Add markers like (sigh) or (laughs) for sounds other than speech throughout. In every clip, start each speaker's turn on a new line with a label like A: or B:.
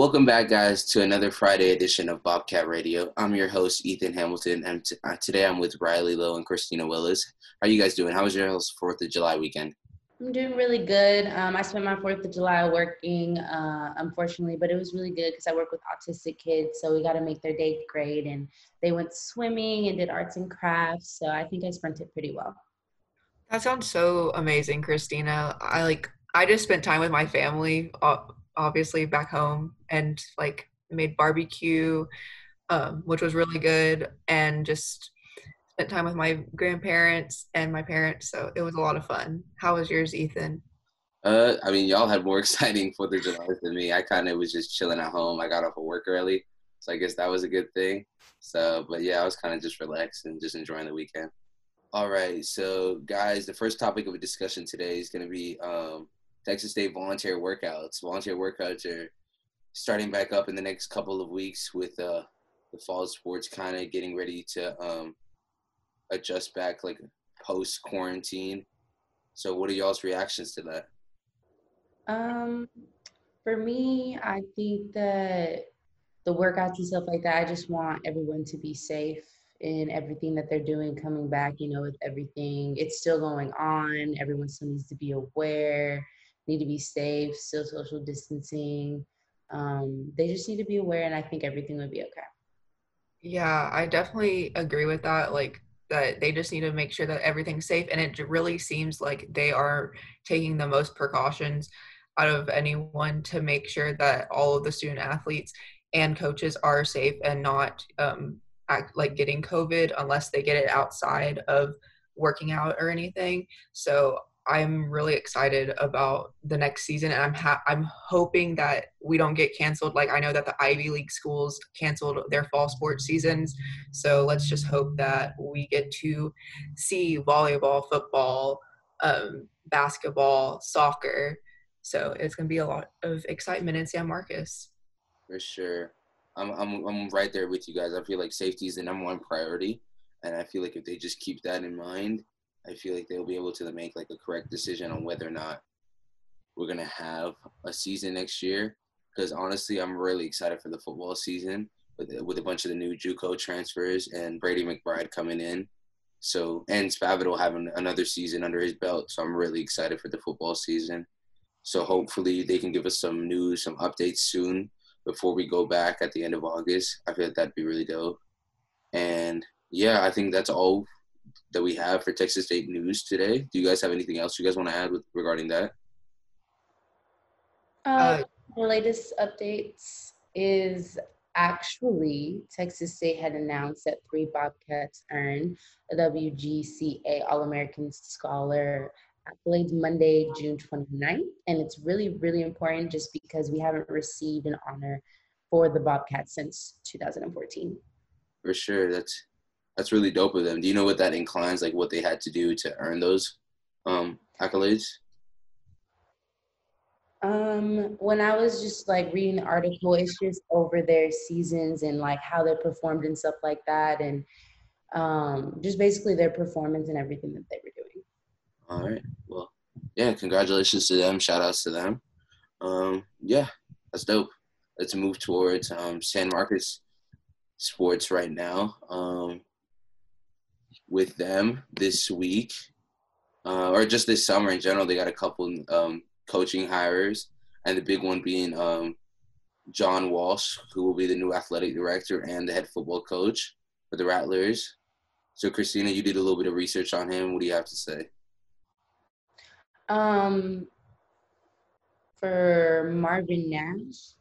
A: Welcome back, guys, to another Friday edition of Bobcat Radio. I'm your host, Ethan Hamilton, and t- uh, today I'm with Riley Lowe and Christina Willis. How are you guys doing? How was your Fourth of July weekend?
B: I'm doing really good. Um, I spent my Fourth of July working, uh, unfortunately, but it was really good because I work with autistic kids, so we got to make their day great. And they went swimming and did arts and crafts, so I think I spent it pretty well.
C: That sounds so amazing, Christina. I like. I just spent time with my family obviously back home and like made barbecue, um, which was really good, and just spent time with my grandparents and my parents. So it was a lot of fun. How was yours, Ethan?
A: Uh, I mean, y'all had more (laughs) exciting Fourth of July than me. I kind of was just chilling at home. I got off of work early, so I guess that was a good thing. So, but yeah, I was kind of just relaxed and just enjoying the weekend. All right, so guys, the first topic of a discussion today is going to be um, Texas State volunteer workouts. Volunteer workouts are starting back up in the next couple of weeks with uh, the fall sports kind of getting ready to um, adjust back like post quarantine. So, what are y'all's reactions to that?
B: Um, for me, I think that the workouts and stuff like that, I just want everyone to be safe in everything that they're doing coming back, you know, with everything. It's still going on. Everyone still needs to be aware need to be safe, still social distancing. Um, they just need to be aware, and I think everything would be okay.
C: Yeah, I definitely agree with that. Like that, they just need to make sure that everything's safe, and it really seems like they are taking the most precautions out of anyone to make sure that all of the student athletes and coaches are safe and not um, act, like getting COVID unless they get it outside of working out or anything. So I'm really excited about the next season, and I'm ha- I'm hoping that we don't get canceled. Like I know that the Ivy League schools canceled their fall sports seasons, so let's just hope that we get to see volleyball, football, um, basketball, soccer. So it's gonna be a lot of excitement in San Marcos.
A: For sure, I'm I'm I'm right there with you guys. I feel like safety is the number one priority, and I feel like if they just keep that in mind I feel like they'll be able to make like a correct decision on whether or not we're gonna have a season next year. Because honestly, I'm really excited for the football season with with a bunch of the new JUCO transfers and Brady McBride coming in. So and Spavital having another season under his belt. So I'm really excited for the football season. So hopefully they can give us some news, some updates soon before we go back at the end of August. I feel like that'd be really dope. And yeah, I think that's all that we have for Texas State news today. Do you guys have anything else you guys want to add with regarding that?
B: Uh, uh, the latest updates is actually Texas State had announced that three Bobcats earned a WGCA All American Scholar accolades Monday, June 29th. And it's really, really important just because we haven't received an honor for the Bobcats since 2014.
A: For sure. That's that's really dope of them. Do you know what that inclines, like what they had to do to earn those um, accolades?
B: Um, when I was just like reading the article, it's just over their seasons and like how they performed and stuff like that, and um, just basically their performance and everything that they were doing.
A: All right. Well, yeah. Congratulations to them. Shout outs to them. Um, yeah, that's dope. Let's move towards um, San Marcos sports right now. Um, with them this week, uh, or just this summer in general. They got a couple um, coaching hires, and the big one being um, John Walsh, who will be the new athletic director and the head football coach for the Rattlers. So, Christina, you did a little bit of research on him. What do you have to say?
B: Um, for Marvin Nash,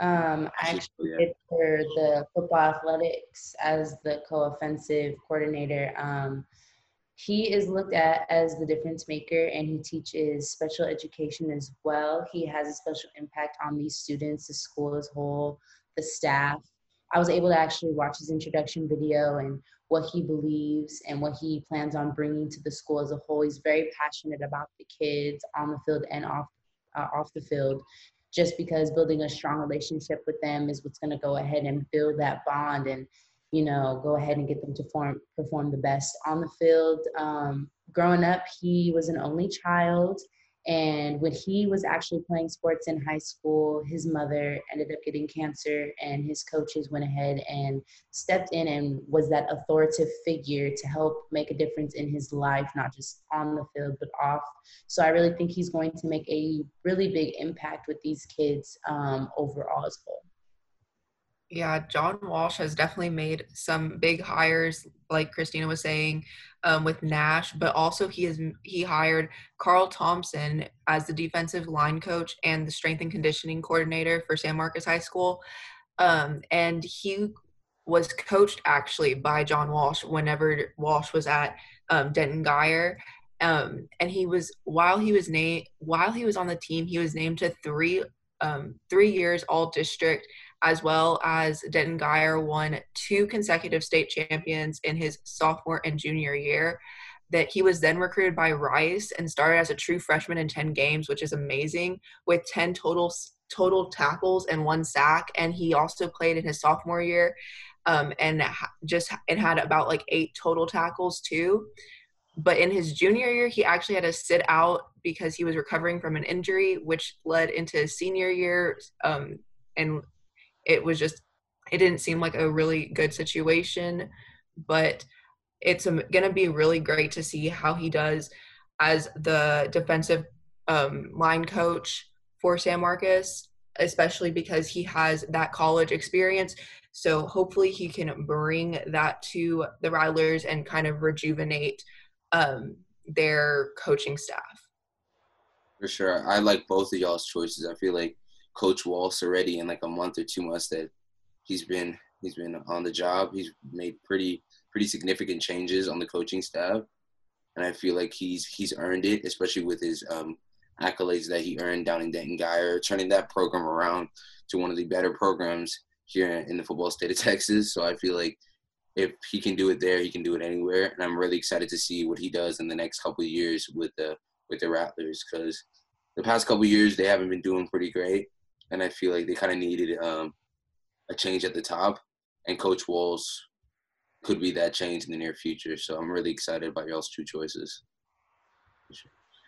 B: um, I actually did for the football athletics as the co-offensive coordinator. Um, he is looked at as the difference maker and he teaches special education as well. He has a special impact on these students, the school as whole, the staff. I was able to actually watch his introduction video and what he believes and what he plans on bringing to the school as a whole. He's very passionate about the kids on the field and off uh, off the field just because building a strong relationship with them is what's going to go ahead and build that bond and you know go ahead and get them to form, perform the best on the field. Um, growing up he was an only child And when he was actually playing sports in high school, his mother ended up getting cancer, and his coaches went ahead and stepped in and was that authoritative figure to help make a difference in his life, not just on the field, but off. So I really think he's going to make a really big impact with these kids um, overall as well.
C: Yeah, John Walsh has definitely made some big hires, like Christina was saying, um, with Nash, but also he has he hired Carl Thompson as the defensive line coach and the strength and conditioning coordinator for San Marcos High School, um, and he was coached actually by John Walsh whenever Walsh was at um, Denton Guyer. Um, and he was while he was named while he was on the team, he was named to three um, three years all district as well as Denton Guyer won two consecutive state champions in his sophomore and junior year. That he was then recruited by Rice and started as a true freshman in 10 games, which is amazing, with 10 total total tackles and one sack. And he also played in his sophomore year um, and just and had about like eight total tackles too. But in his junior year, he actually had to sit out because he was recovering from an injury, which led into his senior year um, and it was just it didn't seem like a really good situation but it's going to be really great to see how he does as the defensive um, line coach for San Marcos, especially because he has that college experience. So hopefully he can bring that to the Rattlers and kind of rejuvenate um, their coaching staff.
A: For sure. I like both of y'all's choices. I feel like Coach Walsh already in like a month or two months that he's been he's been on the job. He's made pretty pretty significant changes on the coaching staff, and I feel like he's he's earned it, especially with his um, accolades that he earned down in Denton Guyer, turning that program around to one of the better programs here in the football state of Texas. So I feel like if he can do it there, he can do it anywhere, and I'm really excited to see what he does in the next couple of years with the with the Rattlers because the past couple years they haven't been doing pretty great and I feel like they kind of needed um, a change at the top, and Coach Walsh could be that change in the near future. So I'm really excited about y'all's two choices.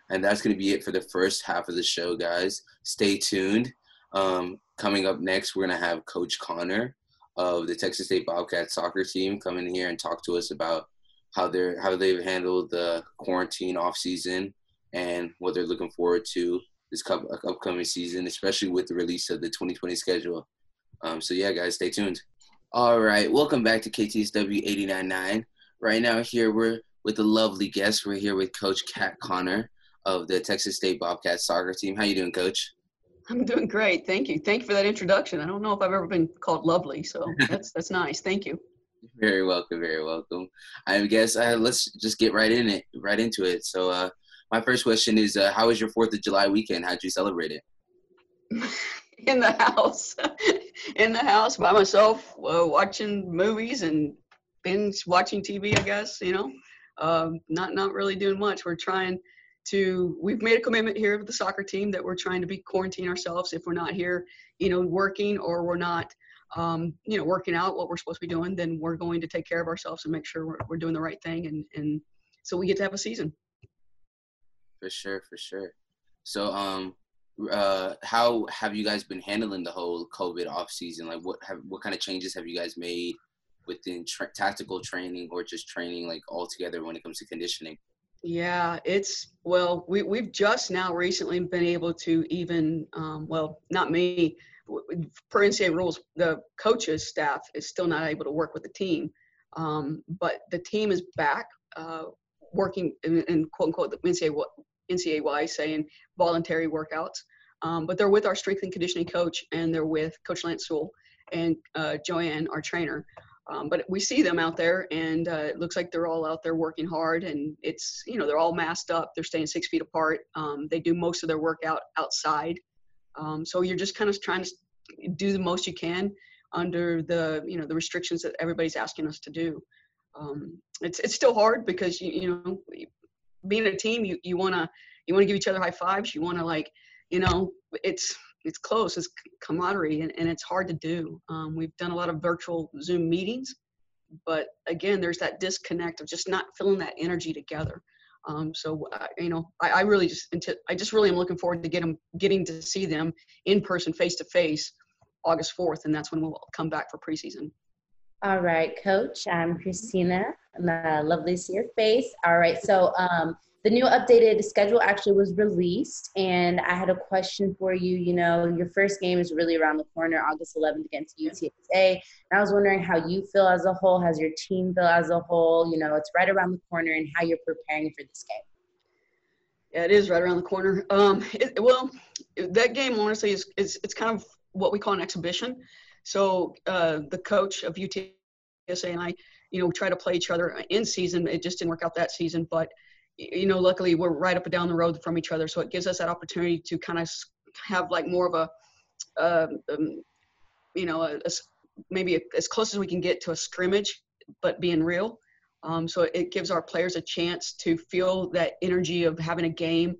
A: And that's going to be it for the first half of the show, guys. Stay tuned. Um, coming up next, we're going to have Coach Conner of the Texas State Bobcats soccer team come in here and talk to us about how they're how they've handled the quarantine off season and what they're looking forward to this upcoming season, especially with the release of the 2020 schedule. Um, so yeah, guys, stay tuned. All right, welcome back to KTSW 89.9. Right now, here we're with a lovely guest. We're here with Coach Kat Conner of the Texas State Bobcats soccer team. How you doing, Coach?
D: I'm doing great. Thank you. Thank you for that introduction. I don't know if I've ever been called lovely, so (laughs) that's that's nice. Thank you.
A: Very welcome. Very welcome. I guess uh, let's just get right in it, right into it. So, uh, my first question is, uh, how was your Fourth of July weekend? How'd you celebrate it? (laughs)
D: in the house, (laughs) in the house by myself, uh, watching movies and binge watching TV. I guess you know, um, not not really doing much. We're trying to. We've made a commitment here with the soccer team that we're trying to be quarantine ourselves if we're not here, you know, working or we're not. Um, you know, working out what we're supposed to be doing, then we're going to take care of ourselves and make sure we're, we're doing the right thing, and and so we get to have a season
A: for sure, for sure. So, um, uh, how have you guys been handling the whole COVID off season? Like, what have what kind of changes have you guys made within tra- tactical training or just training like all together when it comes to conditioning?
D: Yeah, it's well, we we've just now recently been able to even um, well, not me, per NCAA rules, the coaches staff is still not able to work with the team, um, but the team is back. Uh, working in, in, quote unquote the NCAA NCAY saying voluntary workouts. Um, but they're with our strength and conditioning coach, and they're with Coach Lance Sewell and uh, Joanne, our trainer. Um, but we see them out there, and uh, it looks like they're all out there working hard. And it's you know they're all masked up. They're staying six feet apart. Um, they do most of their workout outside. Um, so you're just kind of trying to do the most you can under the you know the restrictions that everybody's asking us to do. Um, it's it's still hard because you you know being a team, you you wanna you wanna give each other high fives. You wanna like, you know, it's it's close, it's camaraderie, and, and it's hard to do. Um, we've done a lot of virtual Zoom meetings, but again, there's that disconnect of just not feeling that energy together. Um, so uh, you know, I, I really just I just really am looking forward to get them getting to see them in person, face to face, August fourth, and that's when we'll come back for preseason.
B: All right, Coach. I'm Christina. And, Uh, lovely to see your face. All right, so um, the new updated schedule actually was released and i had a question for you you know your first game is really around the corner august 11th against utsa and i was wondering how you feel as a whole has your team feel as a whole you know it's right around the corner and how you're preparing for this game
D: yeah it is right around the corner um, it, well that game honestly is, is it's kind of what we call an exhibition so uh, the coach of utsa and i you know try to play each other in season it just didn't work out that season but you know, luckily we're right up and down the road from each other, so it gives us that opportunity to kind of have like more of a, uh, um, you know, a, a, maybe a, as close as we can get to a scrimmage, but being real. Um, so it gives our players a chance to feel that energy of having a game,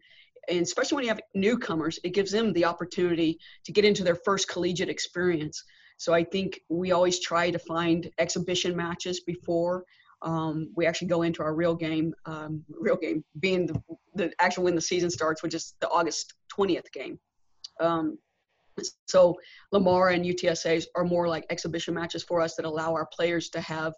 D: and especially when you have newcomers, it gives them the opportunity to get into their first collegiate experience. So I think we always try to find exhibition matches before um, we actually go into our real game, um, real game being the, the actual when the season starts, which is the August 20th game. Um, so Lamar and UTSAs are more like exhibition matches for us that allow our players to have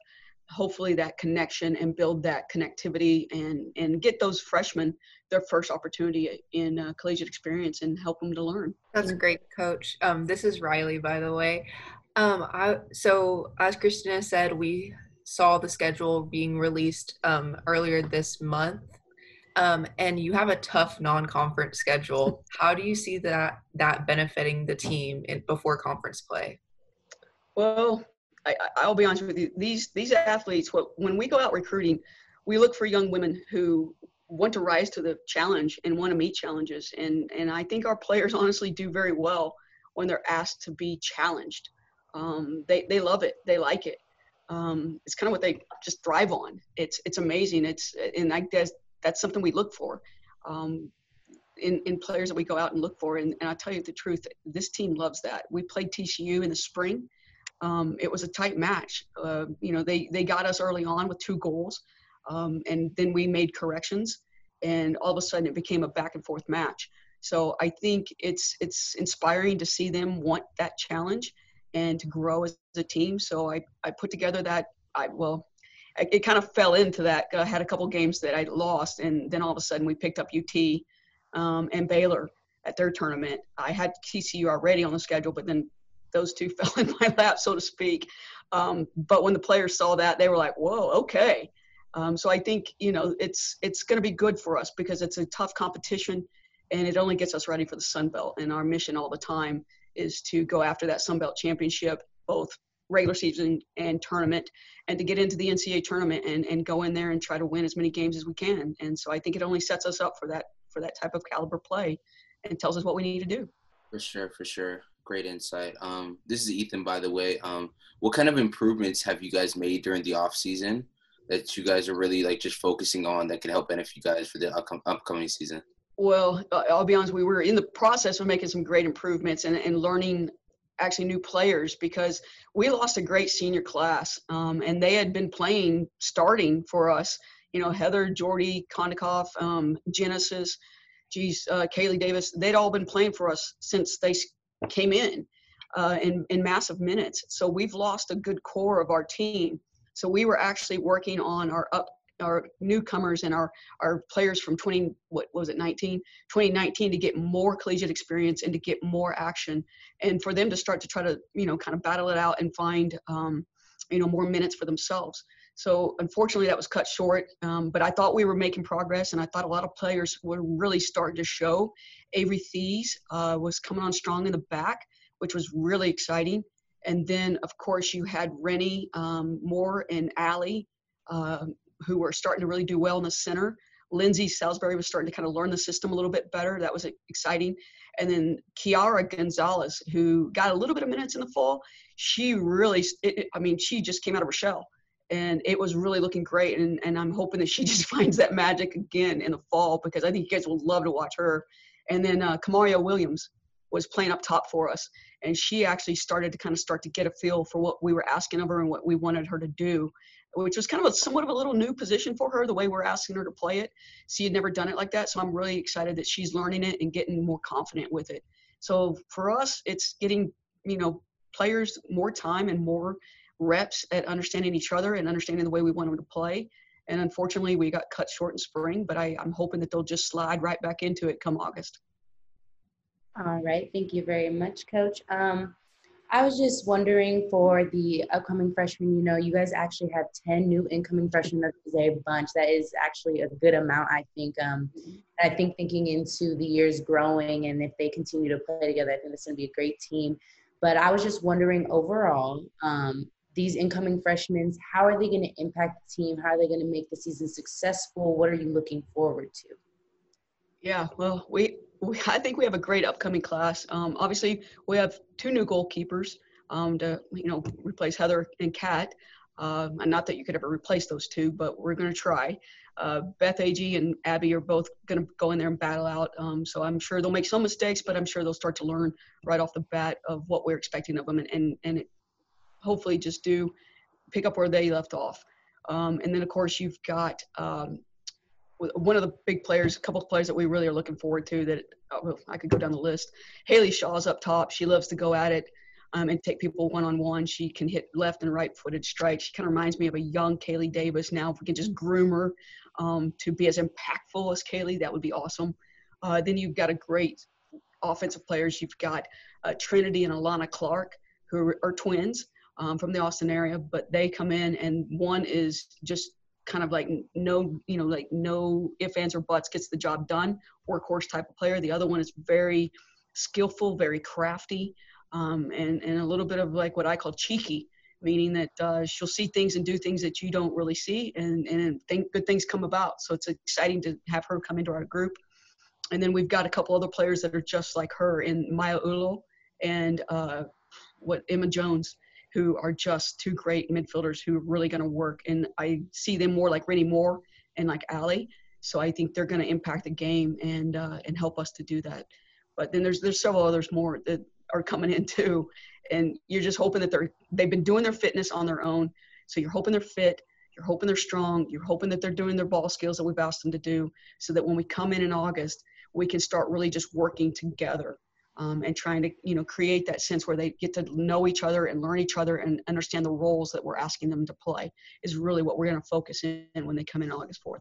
D: hopefully that connection and build that connectivity and and get those freshmen their first opportunity in a collegiate experience and help them to learn.
C: That's great, Coach. Um, this is Riley, by the way. Um, I, so as Christina said, we saw the schedule being released um, earlier this month, um, and you have a tough non-conference schedule. (laughs) How do you see that that benefiting the team in, before conference play?
D: Well, I, will be honest with you. These these athletes, when we go out recruiting, we look for young women who want to rise to the challenge and want to meet challenges. And and I think our players honestly do very well when they're asked to be challenged. Um, they they love it. They like it um, it's kind of what they just thrive on. It's it's amazing. It's and I guess that's something we look for um, in in players that we go out and look for. And, and I'll tell you the truth, this team loves that. We played TCU in the spring. Um, it was a tight match. Uh, you know, they they got us early on with two goals, um, and then we made corrections, and all of a sudden it became a back and forth match. So I think it's it's inspiring to see them want that challenge and to grow as a team. So I, I put together that I well, it kind of fell into that. I had a couple games that I lost, and then all of a sudden we picked up UT um, and Baylor at their tournament. I had TCU already on the schedule, but then those two (laughs) fell in my lap, so to speak. Um, but when the players saw that, they were like, "Whoa, okay." Um, so I think you know it's it's going to be good for us because it's a tough competition, and it only gets us ready for the Sun Belt. And our mission all the time is to go after that Sun Belt championship, both regular season and tournament, and to get into the NCAA tournament and, and go in there and try to win as many games as we can. And so I think it only sets us up for that for that type of caliber play and tells us what we need to do.
A: For sure, for sure. Great insight. Um, this is Ethan, by the way. Um, what kind of improvements have you guys made during the off season that you guys are really like just focusing on that can help benefit you guys for the upcoming season?
D: Well, uh, I'll be honest, we were in the process of making some great improvements and, and learning actually new players because we lost a great senior class um, and they had been playing starting for us. You know, Heather, Jordy, Kondikoff, um, Genesis, geez, uh, Kaylee Davis, they'd all been playing for us since they came in uh, in, in massive minutes. So we've lost a good core of our team. So we were actually working on our up our newcomers and our our players from 20 what was it 19 2019 to get more collegiate experience and to get more action and for them to start to try to you know kind of battle it out and find um, you know more minutes for themselves so unfortunately that was cut short um, but i thought we were making progress and i thought a lot of players were really starting to show avery thies uh, was coming on strong in the back which was really exciting and then of course you had rennie um, moore and allie uh, who were starting to really do well in the center. Lindsay Salisbury was starting to kind of learn the system a little bit better. That was exciting. And then Kiara Gonzalez, who got a little bit of minutes in the fall, she really, it, I mean, she just came out of her shell and it was really looking great. And, and I'm hoping that she (laughs) just finds that magic again in the fall because I think you guys will love to watch her. And then uh, Kamaria Williams was playing up top for us. And she actually started to kind of start to get a feel for what we were asking of her and what we wanted her to do which was kind of a somewhat of a little new position for her, the way we're asking her to play it. She had never done it like that. So I'm really excited that she's learning it and getting more confident with it. So for us, it's getting, you know, players more time and more reps at understanding each other and understanding the way we want them to play. And unfortunately, we got cut short in spring, but I, I'm hoping that they'll just slide right back into it come August.
B: All right. Thank you very much, Coach. Um, I was just wondering for the upcoming freshmen, you know, you guys actually have 10 new incoming freshmen. That is a bunch. That is actually a good amount, I think. Um, I think thinking into the years growing and if they continue to play together, I think it's going to be a great team. But I was just wondering overall, um, these incoming freshmen, how are they going to impact the team? How are they going to make the season successful? What are you looking forward to?
D: Yeah, well, we, we I think we have a great upcoming class. Um, obviously, we have two new goalkeepers um, to you know replace Heather and Kat. Uh, and not that you could ever replace those two, but we're going to try. Uh, Beth Ag and Abby are both going to go in there and battle out. Um, so I'm sure they'll make some mistakes, but I'm sure they'll start to learn right off the bat of what we're expecting of them, and and, and hopefully just do pick up where they left off. Um, and then of course you've got um, one of the big players, a couple of players that we really are looking forward to. That uh, well, I could go down the list. Haley Shaw's up top. She loves to go at it um, and take people one on one. She can hit left and right footed strikes. She kind of reminds me of a young Kaylee Davis. Now, if we can just groom her um, to be as impactful as Kaylee, that would be awesome. Uh, then you've got a great offensive players. You've got uh, Trinity and Alana Clark, who are twins um, from the Austin area, but they come in and one is just kind of like no, you know, like no if, ands, or buts gets the job done, workhorse type of player. The other one is very skillful, very crafty, um, and, and a little bit of like what I call cheeky, meaning that uh, she'll see things and do things that you don't really see, and, and think good things come about. So it's exciting to have her come into our group. And then we've got a couple other players that are just like her in Maya Ulo and uh, what Emma Jones who are just two great midfielders who are really going to work. And I see them more like Rennie Moore and like Allie. So I think they're going to impact the game and uh, and help us to do that. But then there's there's several others more that are coming in too, and you're just hoping that they're they've been doing their fitness on their own. So you're hoping they're fit. You're hoping they're strong. You're hoping that they're doing their ball skills that we've asked them to do, so that when we come in in August, we can start really just working together um, and trying to you know create that sense where they get to know each other and learn each other and understand the roles that we're asking them to play is really what we're going to focus in when they come in August 4th.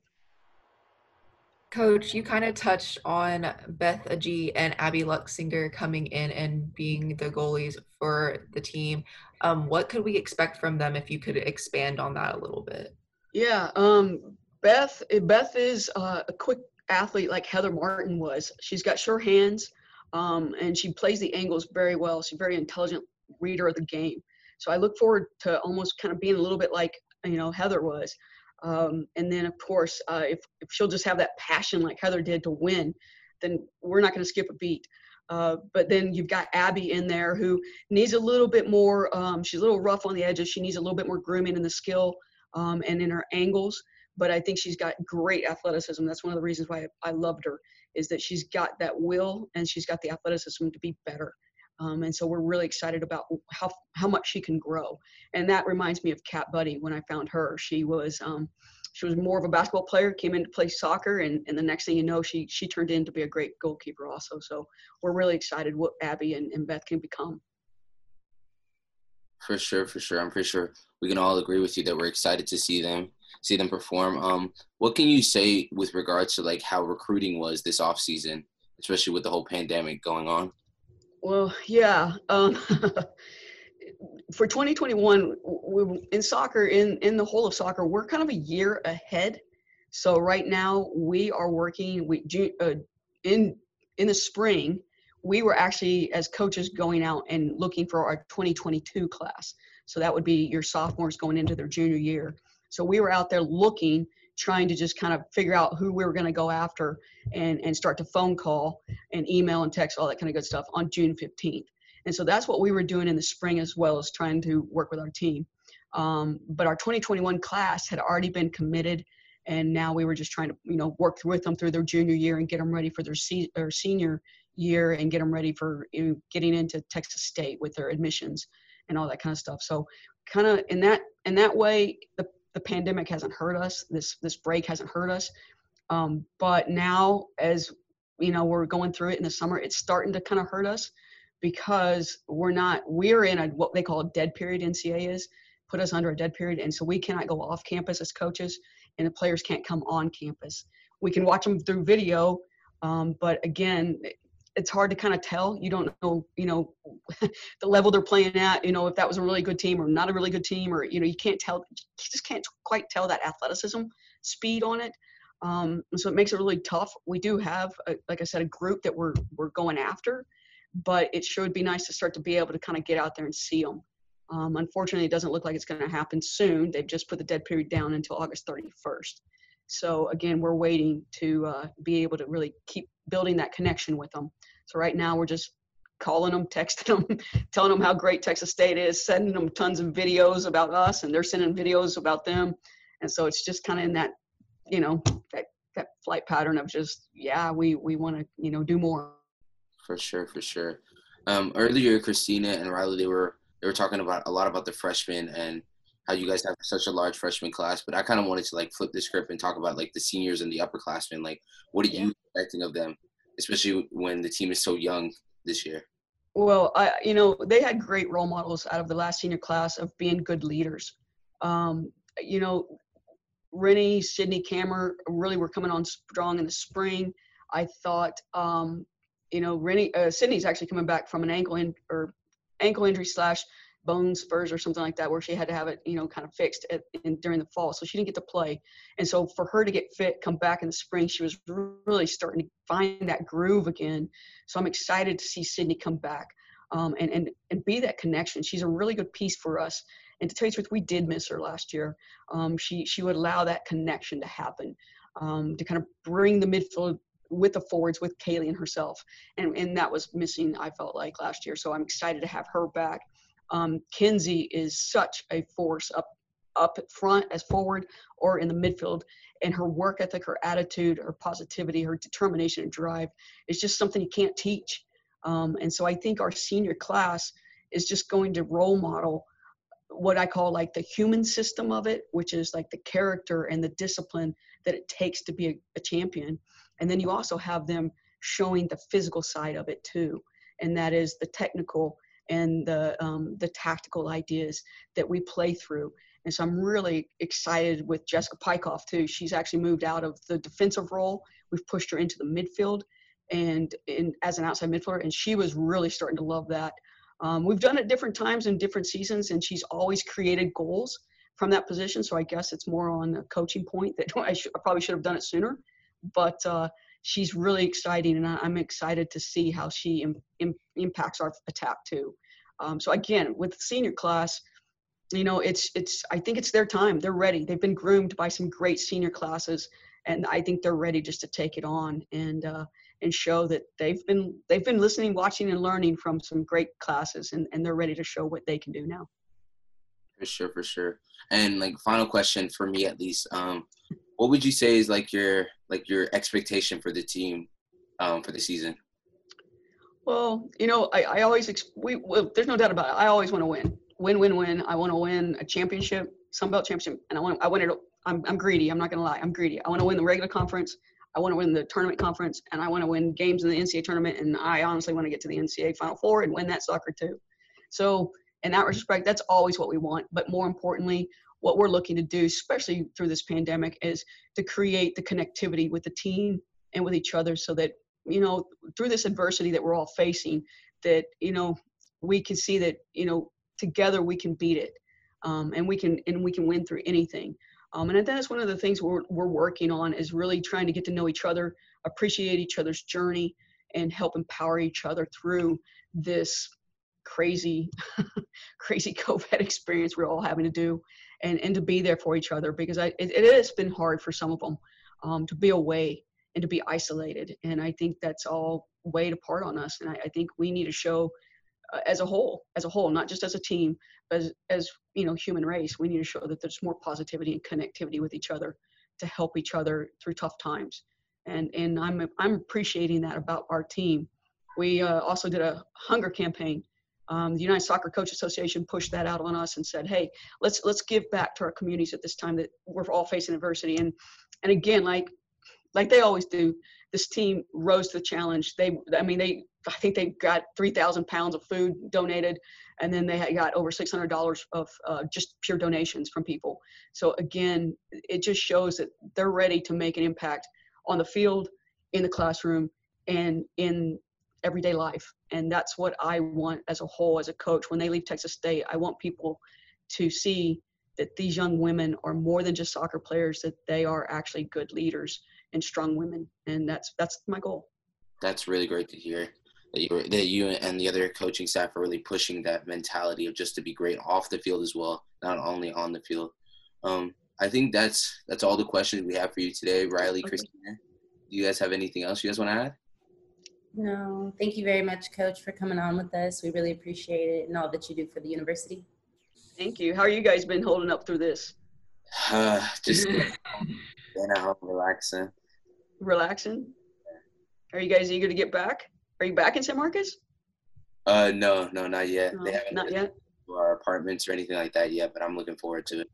C: Coach, you kind of touched on Beth Aji and Abby Luxinger coming in and being the goalies for the team. Um, what could we expect from them if you could expand on that a little bit?
D: Yeah, um, Beth. Beth is uh, a quick athlete like Heather Martin was. She's got sure hands um, and she plays the angles very well. She's a very intelligent reader of the game. So I look forward to almost kind of being a little bit like you know Heather was. Um, and then of course, uh, if if she'll just have that passion like Heather did to win, then we're not going to skip a beat. Uh, but then you've got Abby in there who needs a little bit more. Um, she's a little rough on the edges. She needs a little bit more grooming in the skill um, and in her angles. But I think she's got great athleticism. That's one of the reasons why I, I loved her is that she's got that will and she's got the athleticism to be better. Um, and so we're really excited about how how much she can grow. And that reminds me of Kat Buddy when I found her. She was um, she was more of a basketball player, came in to play soccer, and, and the next thing you know, she she turned in to be a great goalkeeper also. So we're really excited what Abby and, and Beth can become.
A: For sure, for sure. I'm pretty sure we can all agree with you that we're excited to see them see them perform. Um, what can you say with regards to like how recruiting was this off season, especially with the whole pandemic going on?
D: Well, yeah. Um, (laughs) for 2021, we, in soccer, in in the whole of soccer, we're kind of a year ahead. So right now we are working. We uh, in in the spring, we were actually as coaches going out and looking for our 2022 class. So that would be your sophomores going into their junior year. So we were out there looking, trying to just kind of figure out who we were going to go after and, and start to phone call and email and text, all that kind of good stuff on June 15th. And so that's what we were doing in the spring as well as trying to work with our team. Um, but our 2021 class had already been committed and now we were just trying to you know work with them through their junior year and get them ready for their se- or senior year and get them ready for you know, getting into Texas State with their admissions and all that kind of stuff. So kind of in that in that way, the the pandemic hasn't hurt us. This this break hasn't hurt us. Um, but now, as you know, we're going through it in the summer. It's starting to kind of hurt us because we're not. We're in a what they call a dead period. NCAA is put us under a dead period, and so we cannot go off campus as coaches, and the players can't come on campus. We can watch them through video, um, but again, it's hard to kind of tell. You don't know, you know, (laughs) the level they're playing at. You know, if that was a really good team or not a really good team, or you know, you can't tell. You just can't quite tell that athleticism, speed on it. Um, so it makes it really tough. We do have, a, like I said, a group that we're we're going after, but it sure would be nice to start to be able to kind of get out there and see them. Um, unfortunately, it doesn't look like it's going to happen soon. They've just put the dead period down until August 31st. So again, we're waiting to uh, be able to really keep building that connection with them. So right now we're just calling them, (laughs) texting them, telling them how great Texas State is, sending them tons of videos about us, and they're sending videos about them. And so it's just kind of in that, you know, that that flight pattern of just yeah, we we want to you know do more.
A: For sure, for sure. Um, earlier, Christina and Riley they were they were talking about a lot about the freshmen and how you guys have such a large freshman class, but I kind of wanted to like flip the script and talk about like the seniors and the upperclassmen. Like, what are you expecting of them, especially when the team is so young this year?
D: Well, I, you know, they had great role models out of the last senior class of being good leaders. Um, you know, Rennie, Sydney, Camer really were coming on strong in the spring. I thought, um, you know, Rennie, uh, Sydney's actually coming back from an ankle in, or ankle injury slash bone spurs or something like that where she had to have it you know kind of fixed at, in, during the fall so she didn't get to play and so for her to get fit come back in the spring she was really starting to find that groove again so i'm excited to see sydney come back um, and, and, and be that connection she's a really good piece for us and to tell you the truth we did miss her last year um, she, she would allow that connection to happen um, to kind of bring the midfield with the forwards with Kaylee and herself. And, and that was missing, I felt like last year. So I'm excited to have her back. Um, Kinsey is such a force up up front as forward or in the midfield and her work ethic her attitude her positivity her determination and drive is just something you can't teach. Um, and so i think our senior class is just going to role model what i call like the human system of it which is like the character and the discipline that it takes to be a, a champion. And then you also have them showing the physical side of it too and that is the technical and the um, the tactical ideas that we play through. And so I'm really excited with Jessica Pykoff too. She's actually moved out of the defensive role. We've pushed her into the midfield and in, as an outside midfielder, and she was really starting to love that. Um, we've done it different times in different seasons, and she's always created goals from that position. So I guess it's more on a coaching point that (laughs) I, should, I probably should have done it sooner. But uh, she's really exciting, and I'm excited to see how she Im- Im- impacts our attack too. Um, so again, with senior class, you know, it's it's I think it's their time. They're ready. They've been groomed by some great senior classes, and I think they're ready just to take it on and uh, and show that they've been they've been listening, watching, and learning from some great classes, and and they're ready to show what they can do now.
A: For sure, for sure. And like final question for me at least, um, what would you say is like your like your expectation for the team um, for the season?
D: Well, you know, I, I always we well, there's no doubt about it. I always want to win, win, win, win. I want to win a championship, Sun Belt championship, and I want I want it. I'm I'm greedy. I'm not gonna lie. I'm greedy. I want to win the regular conference. I want to win the tournament conference, and I want to win games in the NCAA tournament. And I honestly want to get to the NCAA Final Four and win that soccer too. So, in that respect, that's always what we want. But more importantly, what we're looking to do, especially through this pandemic, is to create the connectivity with the team and with each other, so that you know through this adversity that we're all facing, that you know we can see that you know together we can beat it, um, and we can and we can win through anything. Um, and that is one of the things we're we're working on is really trying to get to know each other, appreciate each other's journey, and help empower each other through this crazy (laughs) crazy (laughs) covid experience we're all having to do and and to be there for each other because I, it, it has been hard for some of them um, to be away and to be isolated. And i think that's all weighed apart on us. And i, I think we need to show uh, as a whole as a whole not just as a team as, as you know human race we need to show that there's more positivity and connectivity with each other to help each other through tough times. And and i'm i'm appreciating that about our team. We uh, also did a hunger campaign um, the United Soccer Coach Association pushed that out on us and said, "Hey, let's let's give back to our communities at this time that we're all facing adversity." And and again, like like they always do, this team rose to the challenge. They, I mean, they I think they got 3,000 pounds of food donated, and then they got over $600 of uh, just pure donations from people. So again, it just shows that they're ready to make an impact on the field, in the classroom, and in everyday life. And that's what I want as a whole, as a coach. When they leave Texas State, I want people to see that these young women are more than just soccer players, that they are actually good leaders and strong women. And that's that's my goal.
A: That's really great to hear. That you, that you and the other coaching staff are really pushing that mentality of just to be great off the field as well, not only on the field. Um, I think that's that's all the questions we have for you today, Riley, okay. Christina. Do you guys have anything else you guys want to add?
B: No, thank you very much, Coach, for coming on with us. We really appreciate it and all that you do for the university.
D: Thank you. How are you guys been holding up through this?
A: Uh, just (laughs) staying at home, relaxing.
D: Relaxing. Are you guys eager to get back? Are you back in San Marcos?
A: Uh, no, no, not yet.
D: No, they haven't not yet.
A: Our apartments or anything like that yet, but I'm looking forward to it.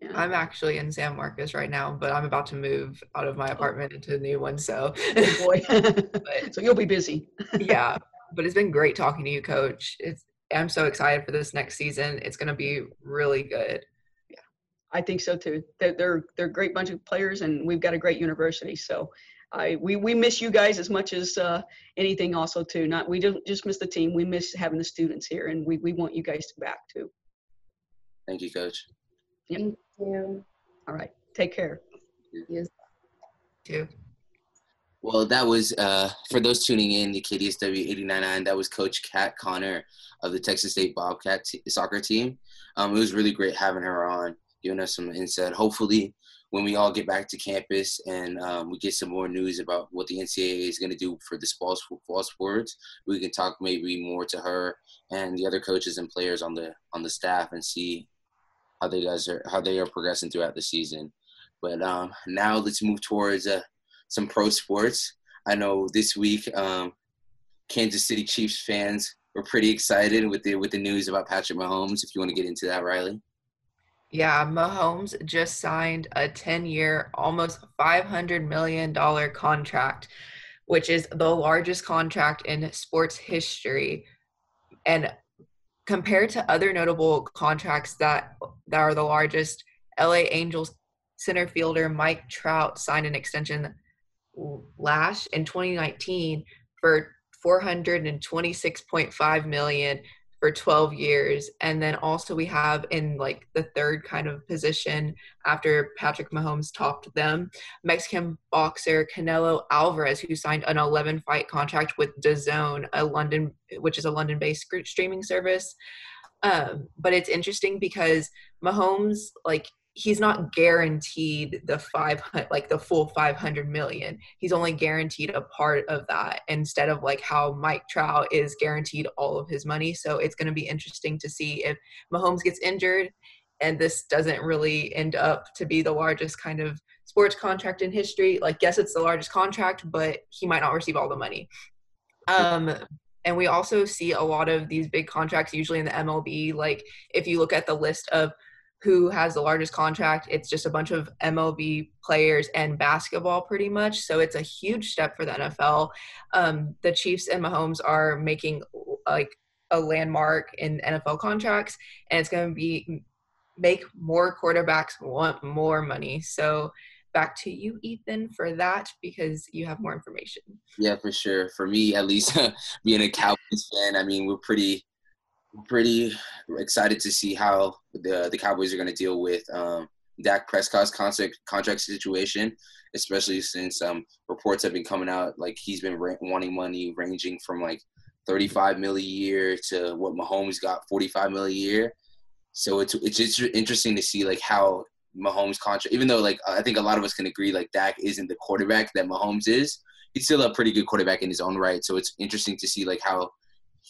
C: Yeah. I'm actually in San Marcos right now, but I'm about to move out of my oh. apartment into a new one. So,
D: oh boy, (laughs) but, (laughs) so you'll be busy. (laughs)
C: yeah, but it's been great talking to you, Coach. It's I'm so excited for this next season. It's going to be really good.
D: Yeah, I think so too. They're they're, they're a great bunch of players, and we've got a great university. So, I we we miss you guys as much as uh, anything. Also, too. Not we don't just miss the team. We miss having the students here, and we we want you guys to back too.
A: Thank you, Coach.
B: Yep. Thank you.
D: All right. Take care.
B: Yes.
C: Too.
A: Well, that was uh, for those tuning in the KTSW 899. That was Coach Kat Conner of the Texas State Bobcat t- soccer team. Um, it was really great having her on, giving us some insight. Hopefully, when we all get back to campus and um, we get some more news about what the NCAA is going to do for the fall, fall sports, we can talk maybe more to her and the other coaches and players on the on the staff and see how they guys are how they are progressing throughout the season. But um, now let's move towards uh, some pro sports. I know this week um, Kansas City Chiefs fans were pretty excited with the with the news about Patrick Mahomes. If you want to get into that, Riley.
C: Yeah, Mahomes just signed a 10 year, almost $500 million contract, which is the largest contract in sports history. And compared to other notable contracts that, that are the largest, LA Angels center fielder Mike Trout signed an extension last in 2019 for 426.5 million for 12 years. And then also we have in like the third kind of position after Patrick Mahomes topped them, Mexican boxer Canelo Alvarez, who signed an 11 fight contract with DAZN, a London, which is a London based streaming service. Um, but it's interesting because Mahomes, like he's not guaranteed the 500 like the full 500 million. He's only guaranteed a part of that instead of like how mike trout is guaranteed all of his money. So it's going to be interesting to see if mahomes gets injured and this doesn't really end up to be the largest kind of sports contract in history. Like yes it's the largest contract but he might not receive all the money. Um and we also see a lot of these big contracts usually in the mlb like if you look at the list of who has the largest contract. It's just a bunch of MLB players and basketball, pretty much. So it's a huge step for the NFL. Um, the Chiefs and Mahomes are making like a landmark in NFL contracts, and it's going to be make more quarterbacks want more money. So back to you, Ethan, for that because you have more information.
A: Yeah, for sure. For me, at least, (laughs) being a Cowboys fan, I mean, we're pretty pretty excited to see how the the Cowboys are going to deal with um, Dak Prescott's contract contract situation, especially since um, reports have been coming out like he's been ra- wanting money ranging from like 35 mil a year to what Mahomes got 45 mil a year. So it's it's just interesting to see like how Mahomes contract, even though like I think a lot of us can agree like Dak isn't the quarterback that Mahomes is, he's still a pretty good quarterback in his own right. So it's interesting to see like how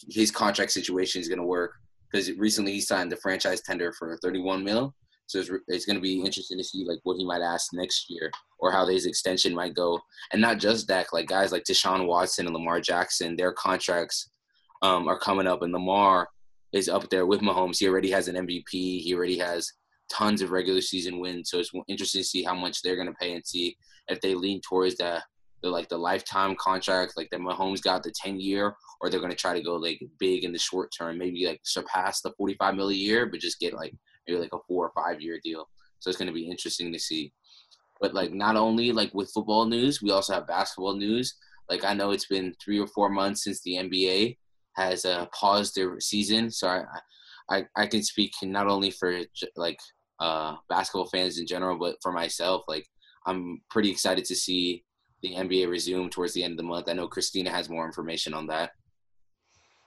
A: his contract situation is going to work because recently he signed the franchise tender for 31 mil. So it's, it's going to be interesting to see like what he might ask next year or how his extension might go. And not just that, like guys like Deshaun Watson and Lamar Jackson, their contracts um, are coming up, and Lamar is up there with Mahomes. He already has an MVP. He already has tons of regular season wins. So it's interesting to see how much they're going to pay and see if they lean towards the the like the lifetime contract, like that Mahomes got the ten year, or they're to try to go like big in the short term, maybe like surpass the forty five million a year, but just get like maybe like a four or five year deal. So it's to be interesting to see. But like not only like with football news, we also have basketball news. Like I know it's been three or four months since the NBA has uh, paused their season, so I, I I can speak not only for like uh, basketball fans in general, but for myself, like I'm pretty excited to see the NBA resume towards the end of the month. I know Christina has more information on that.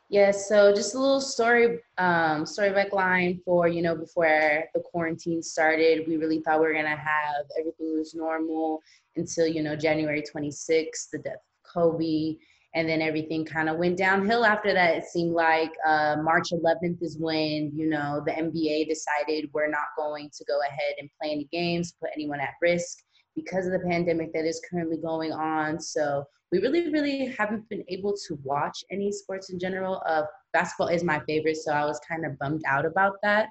B: Yes, yeah, so just a little story, um, story back line for you know before the quarantine started, we really thought we were gonna have everything was normal until you know January 26th, the death of Kobe, and then everything kind of went downhill after that. It seemed like uh, March 11th is when you know the NBA decided we're not going to go ahead and play any games, put anyone at risk because of the pandemic that is currently going on. So we really, really haven't been able to watch any sports in general. Uh, basketball is my favorite, so I was kind of bummed out about that.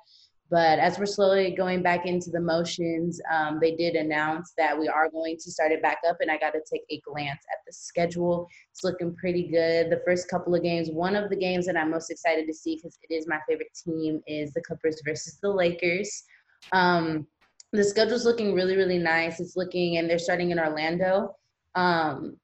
B: But as we're slowly going back into the motions, um, they did announce that we are going to start it back up, and I got to take a glance at the schedule. It's looking pretty good. The first couple of games, one of the games that I'm most excited to see because it is my favorite team, is the Clippers versus the Lakers. Um, the schedule's looking really, really nice. It's looking, and they're starting in Orlando. Um,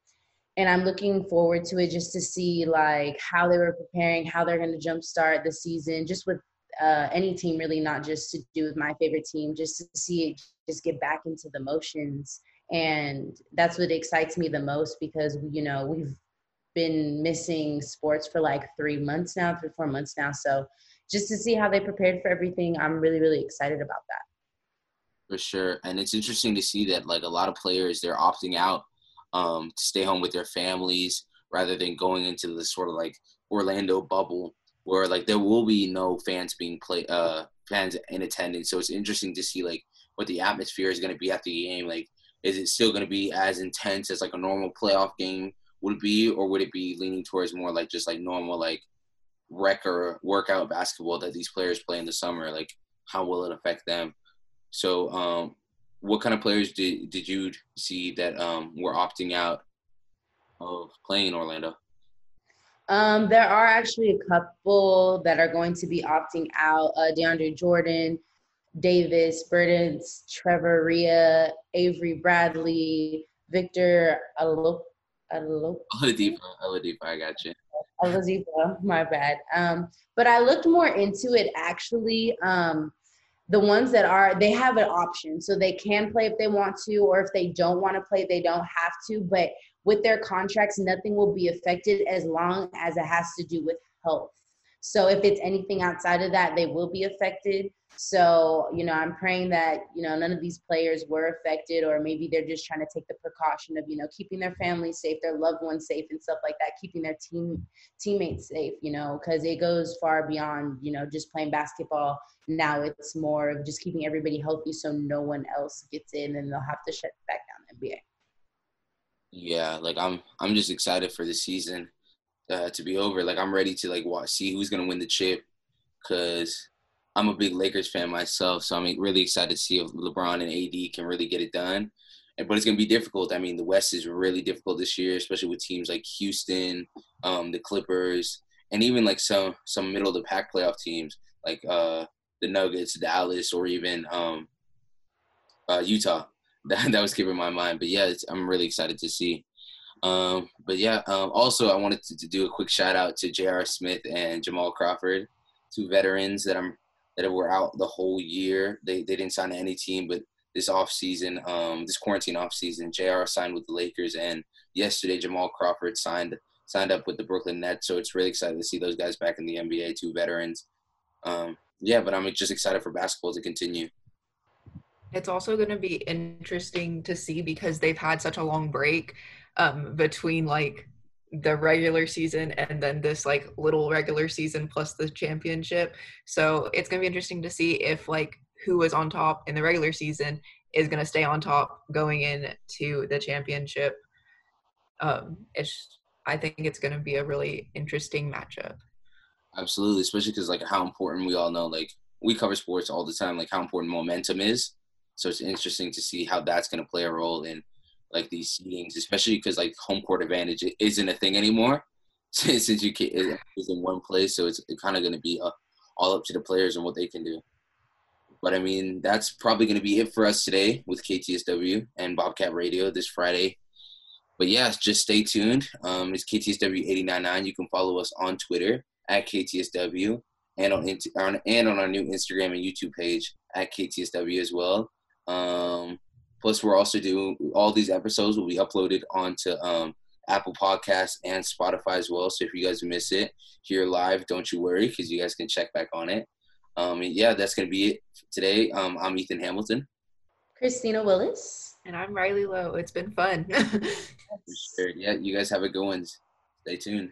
B: and I'm looking forward to it just to see like how they were preparing, how they're going to jumpstart the season, just with uh, any team really, not just to do with my favorite team, just to see it just get back into the motions. And that's what excites me the most because you know we've been missing sports for like three months now, three four months now. So just to see how they prepared for everything, I'm really really excited about that.
A: For sure, and it's interesting to see that like a lot of players they're opting out um, to stay home with their families rather than going into the sort of like Orlando bubble where like there will be no fans being play uh fans in attendance. So it's interesting to see like what the atmosphere is going to be at the game. Like, is it still going to be as intense as like a normal playoff game would be, or would it be leaning towards more like just like normal like rec or workout basketball that these players play in the summer? Like, how will it affect them? So, um, what kind of players did did you see that um, were opting out of playing in Orlando?
B: Um, there are actually a couple that are going to be opting out. Uh, DeAndre Jordan, Davis, Bertans, Trevor Ariza, Avery Bradley, Victor Alop.
A: Alop. Oladipo, Oladipo, I got you.
B: Oladipo, my bad. Um, but I looked more into it actually. Um, the ones that are they have an option. So they can play if they want to or if they don't want to play they don't have to. But with their contracts nothing will be affected as long as it has to do with health so if it's anything outside of that they will be affected so, you know, I'm praying that, you know, none of these players were affected, or maybe they're just trying to take the precaution of, you know, keeping their family safe, their loved ones safe, and stuff like that, keeping their team teammates safe, you know, because it goes far beyond, you know, just playing basketball. Now it's more of just keeping everybody healthy so no one else gets in and they'll have to shut back down the NBA.
A: Yeah, like I'm I'm just excited for the season uh, to be over. Like I'm ready to like watch see who's gonna win the chip because I'm a big Lakers fan myself, so I'm really excited to see if LeBron and AD can really get it done. And, But it's to be difficult. I mean, the West is really difficult this year, especially with teams like Houston, um, the Clippers, and even like some some middle of the pack playoff teams like uh, the Nuggets, Dallas, or even um, uh, Utah. (laughs) That that was keeping my mind. But yeah, I'm really excited to see. Um, but yeah, um, also I wanted to, to do a quick shout out to J.R. Smith and Jamal Crawford, two veterans that I'm that were out the whole year. They they didn't sign to any team, but this off season, um, this quarantine off season, J.R. signed with the Lakers, and yesterday Jamal Crawford signed signed up with the Brooklyn Nets. So it's really exciting to see those guys back in the NBA, two veterans. Um, yeah, but I'm just excited for basketball to continue.
C: It's also going to be interesting to see because they've had such a long break um, between like the regular season and then this like little regular season plus the championship. So it's going to be interesting to see if like who was on top in the regular season is going to stay on top going into the championship. Um, it's I think it's going to be a really interesting matchup.
A: Absolutely, especially because like how important we all know, like we cover sports all the time, like how important momentum is. So it's interesting to see how that's going to play a role in like these seedings, especially because like home court advantage isn't a thing anymore (laughs) since you can is in one place. So it's kind of going to be uh, all up to the players and what they can do. But I mean, that's probably going to be it for us today with KTSW and Bobcat Radio this Friday. But yeah, just stay tuned. Um, it's KTSW 899. You can follow us on Twitter at KTSW and on, on and on our new Instagram and YouTube page at KTSW as well. Um, plus, we're also doing all these episodes will be uploaded onto um, Apple Podcasts and Spotify as well. So if you guys miss it here live, don't you worry because you guys can check back on it. Um, yeah, that's gonna be it today. Um, I'm Ethan Hamilton.
B: Christina Willis.
C: And I'm Riley Lowe. It's been fun. (laughs)
A: sure. Yeah, you guys have a good one. Stay tuned.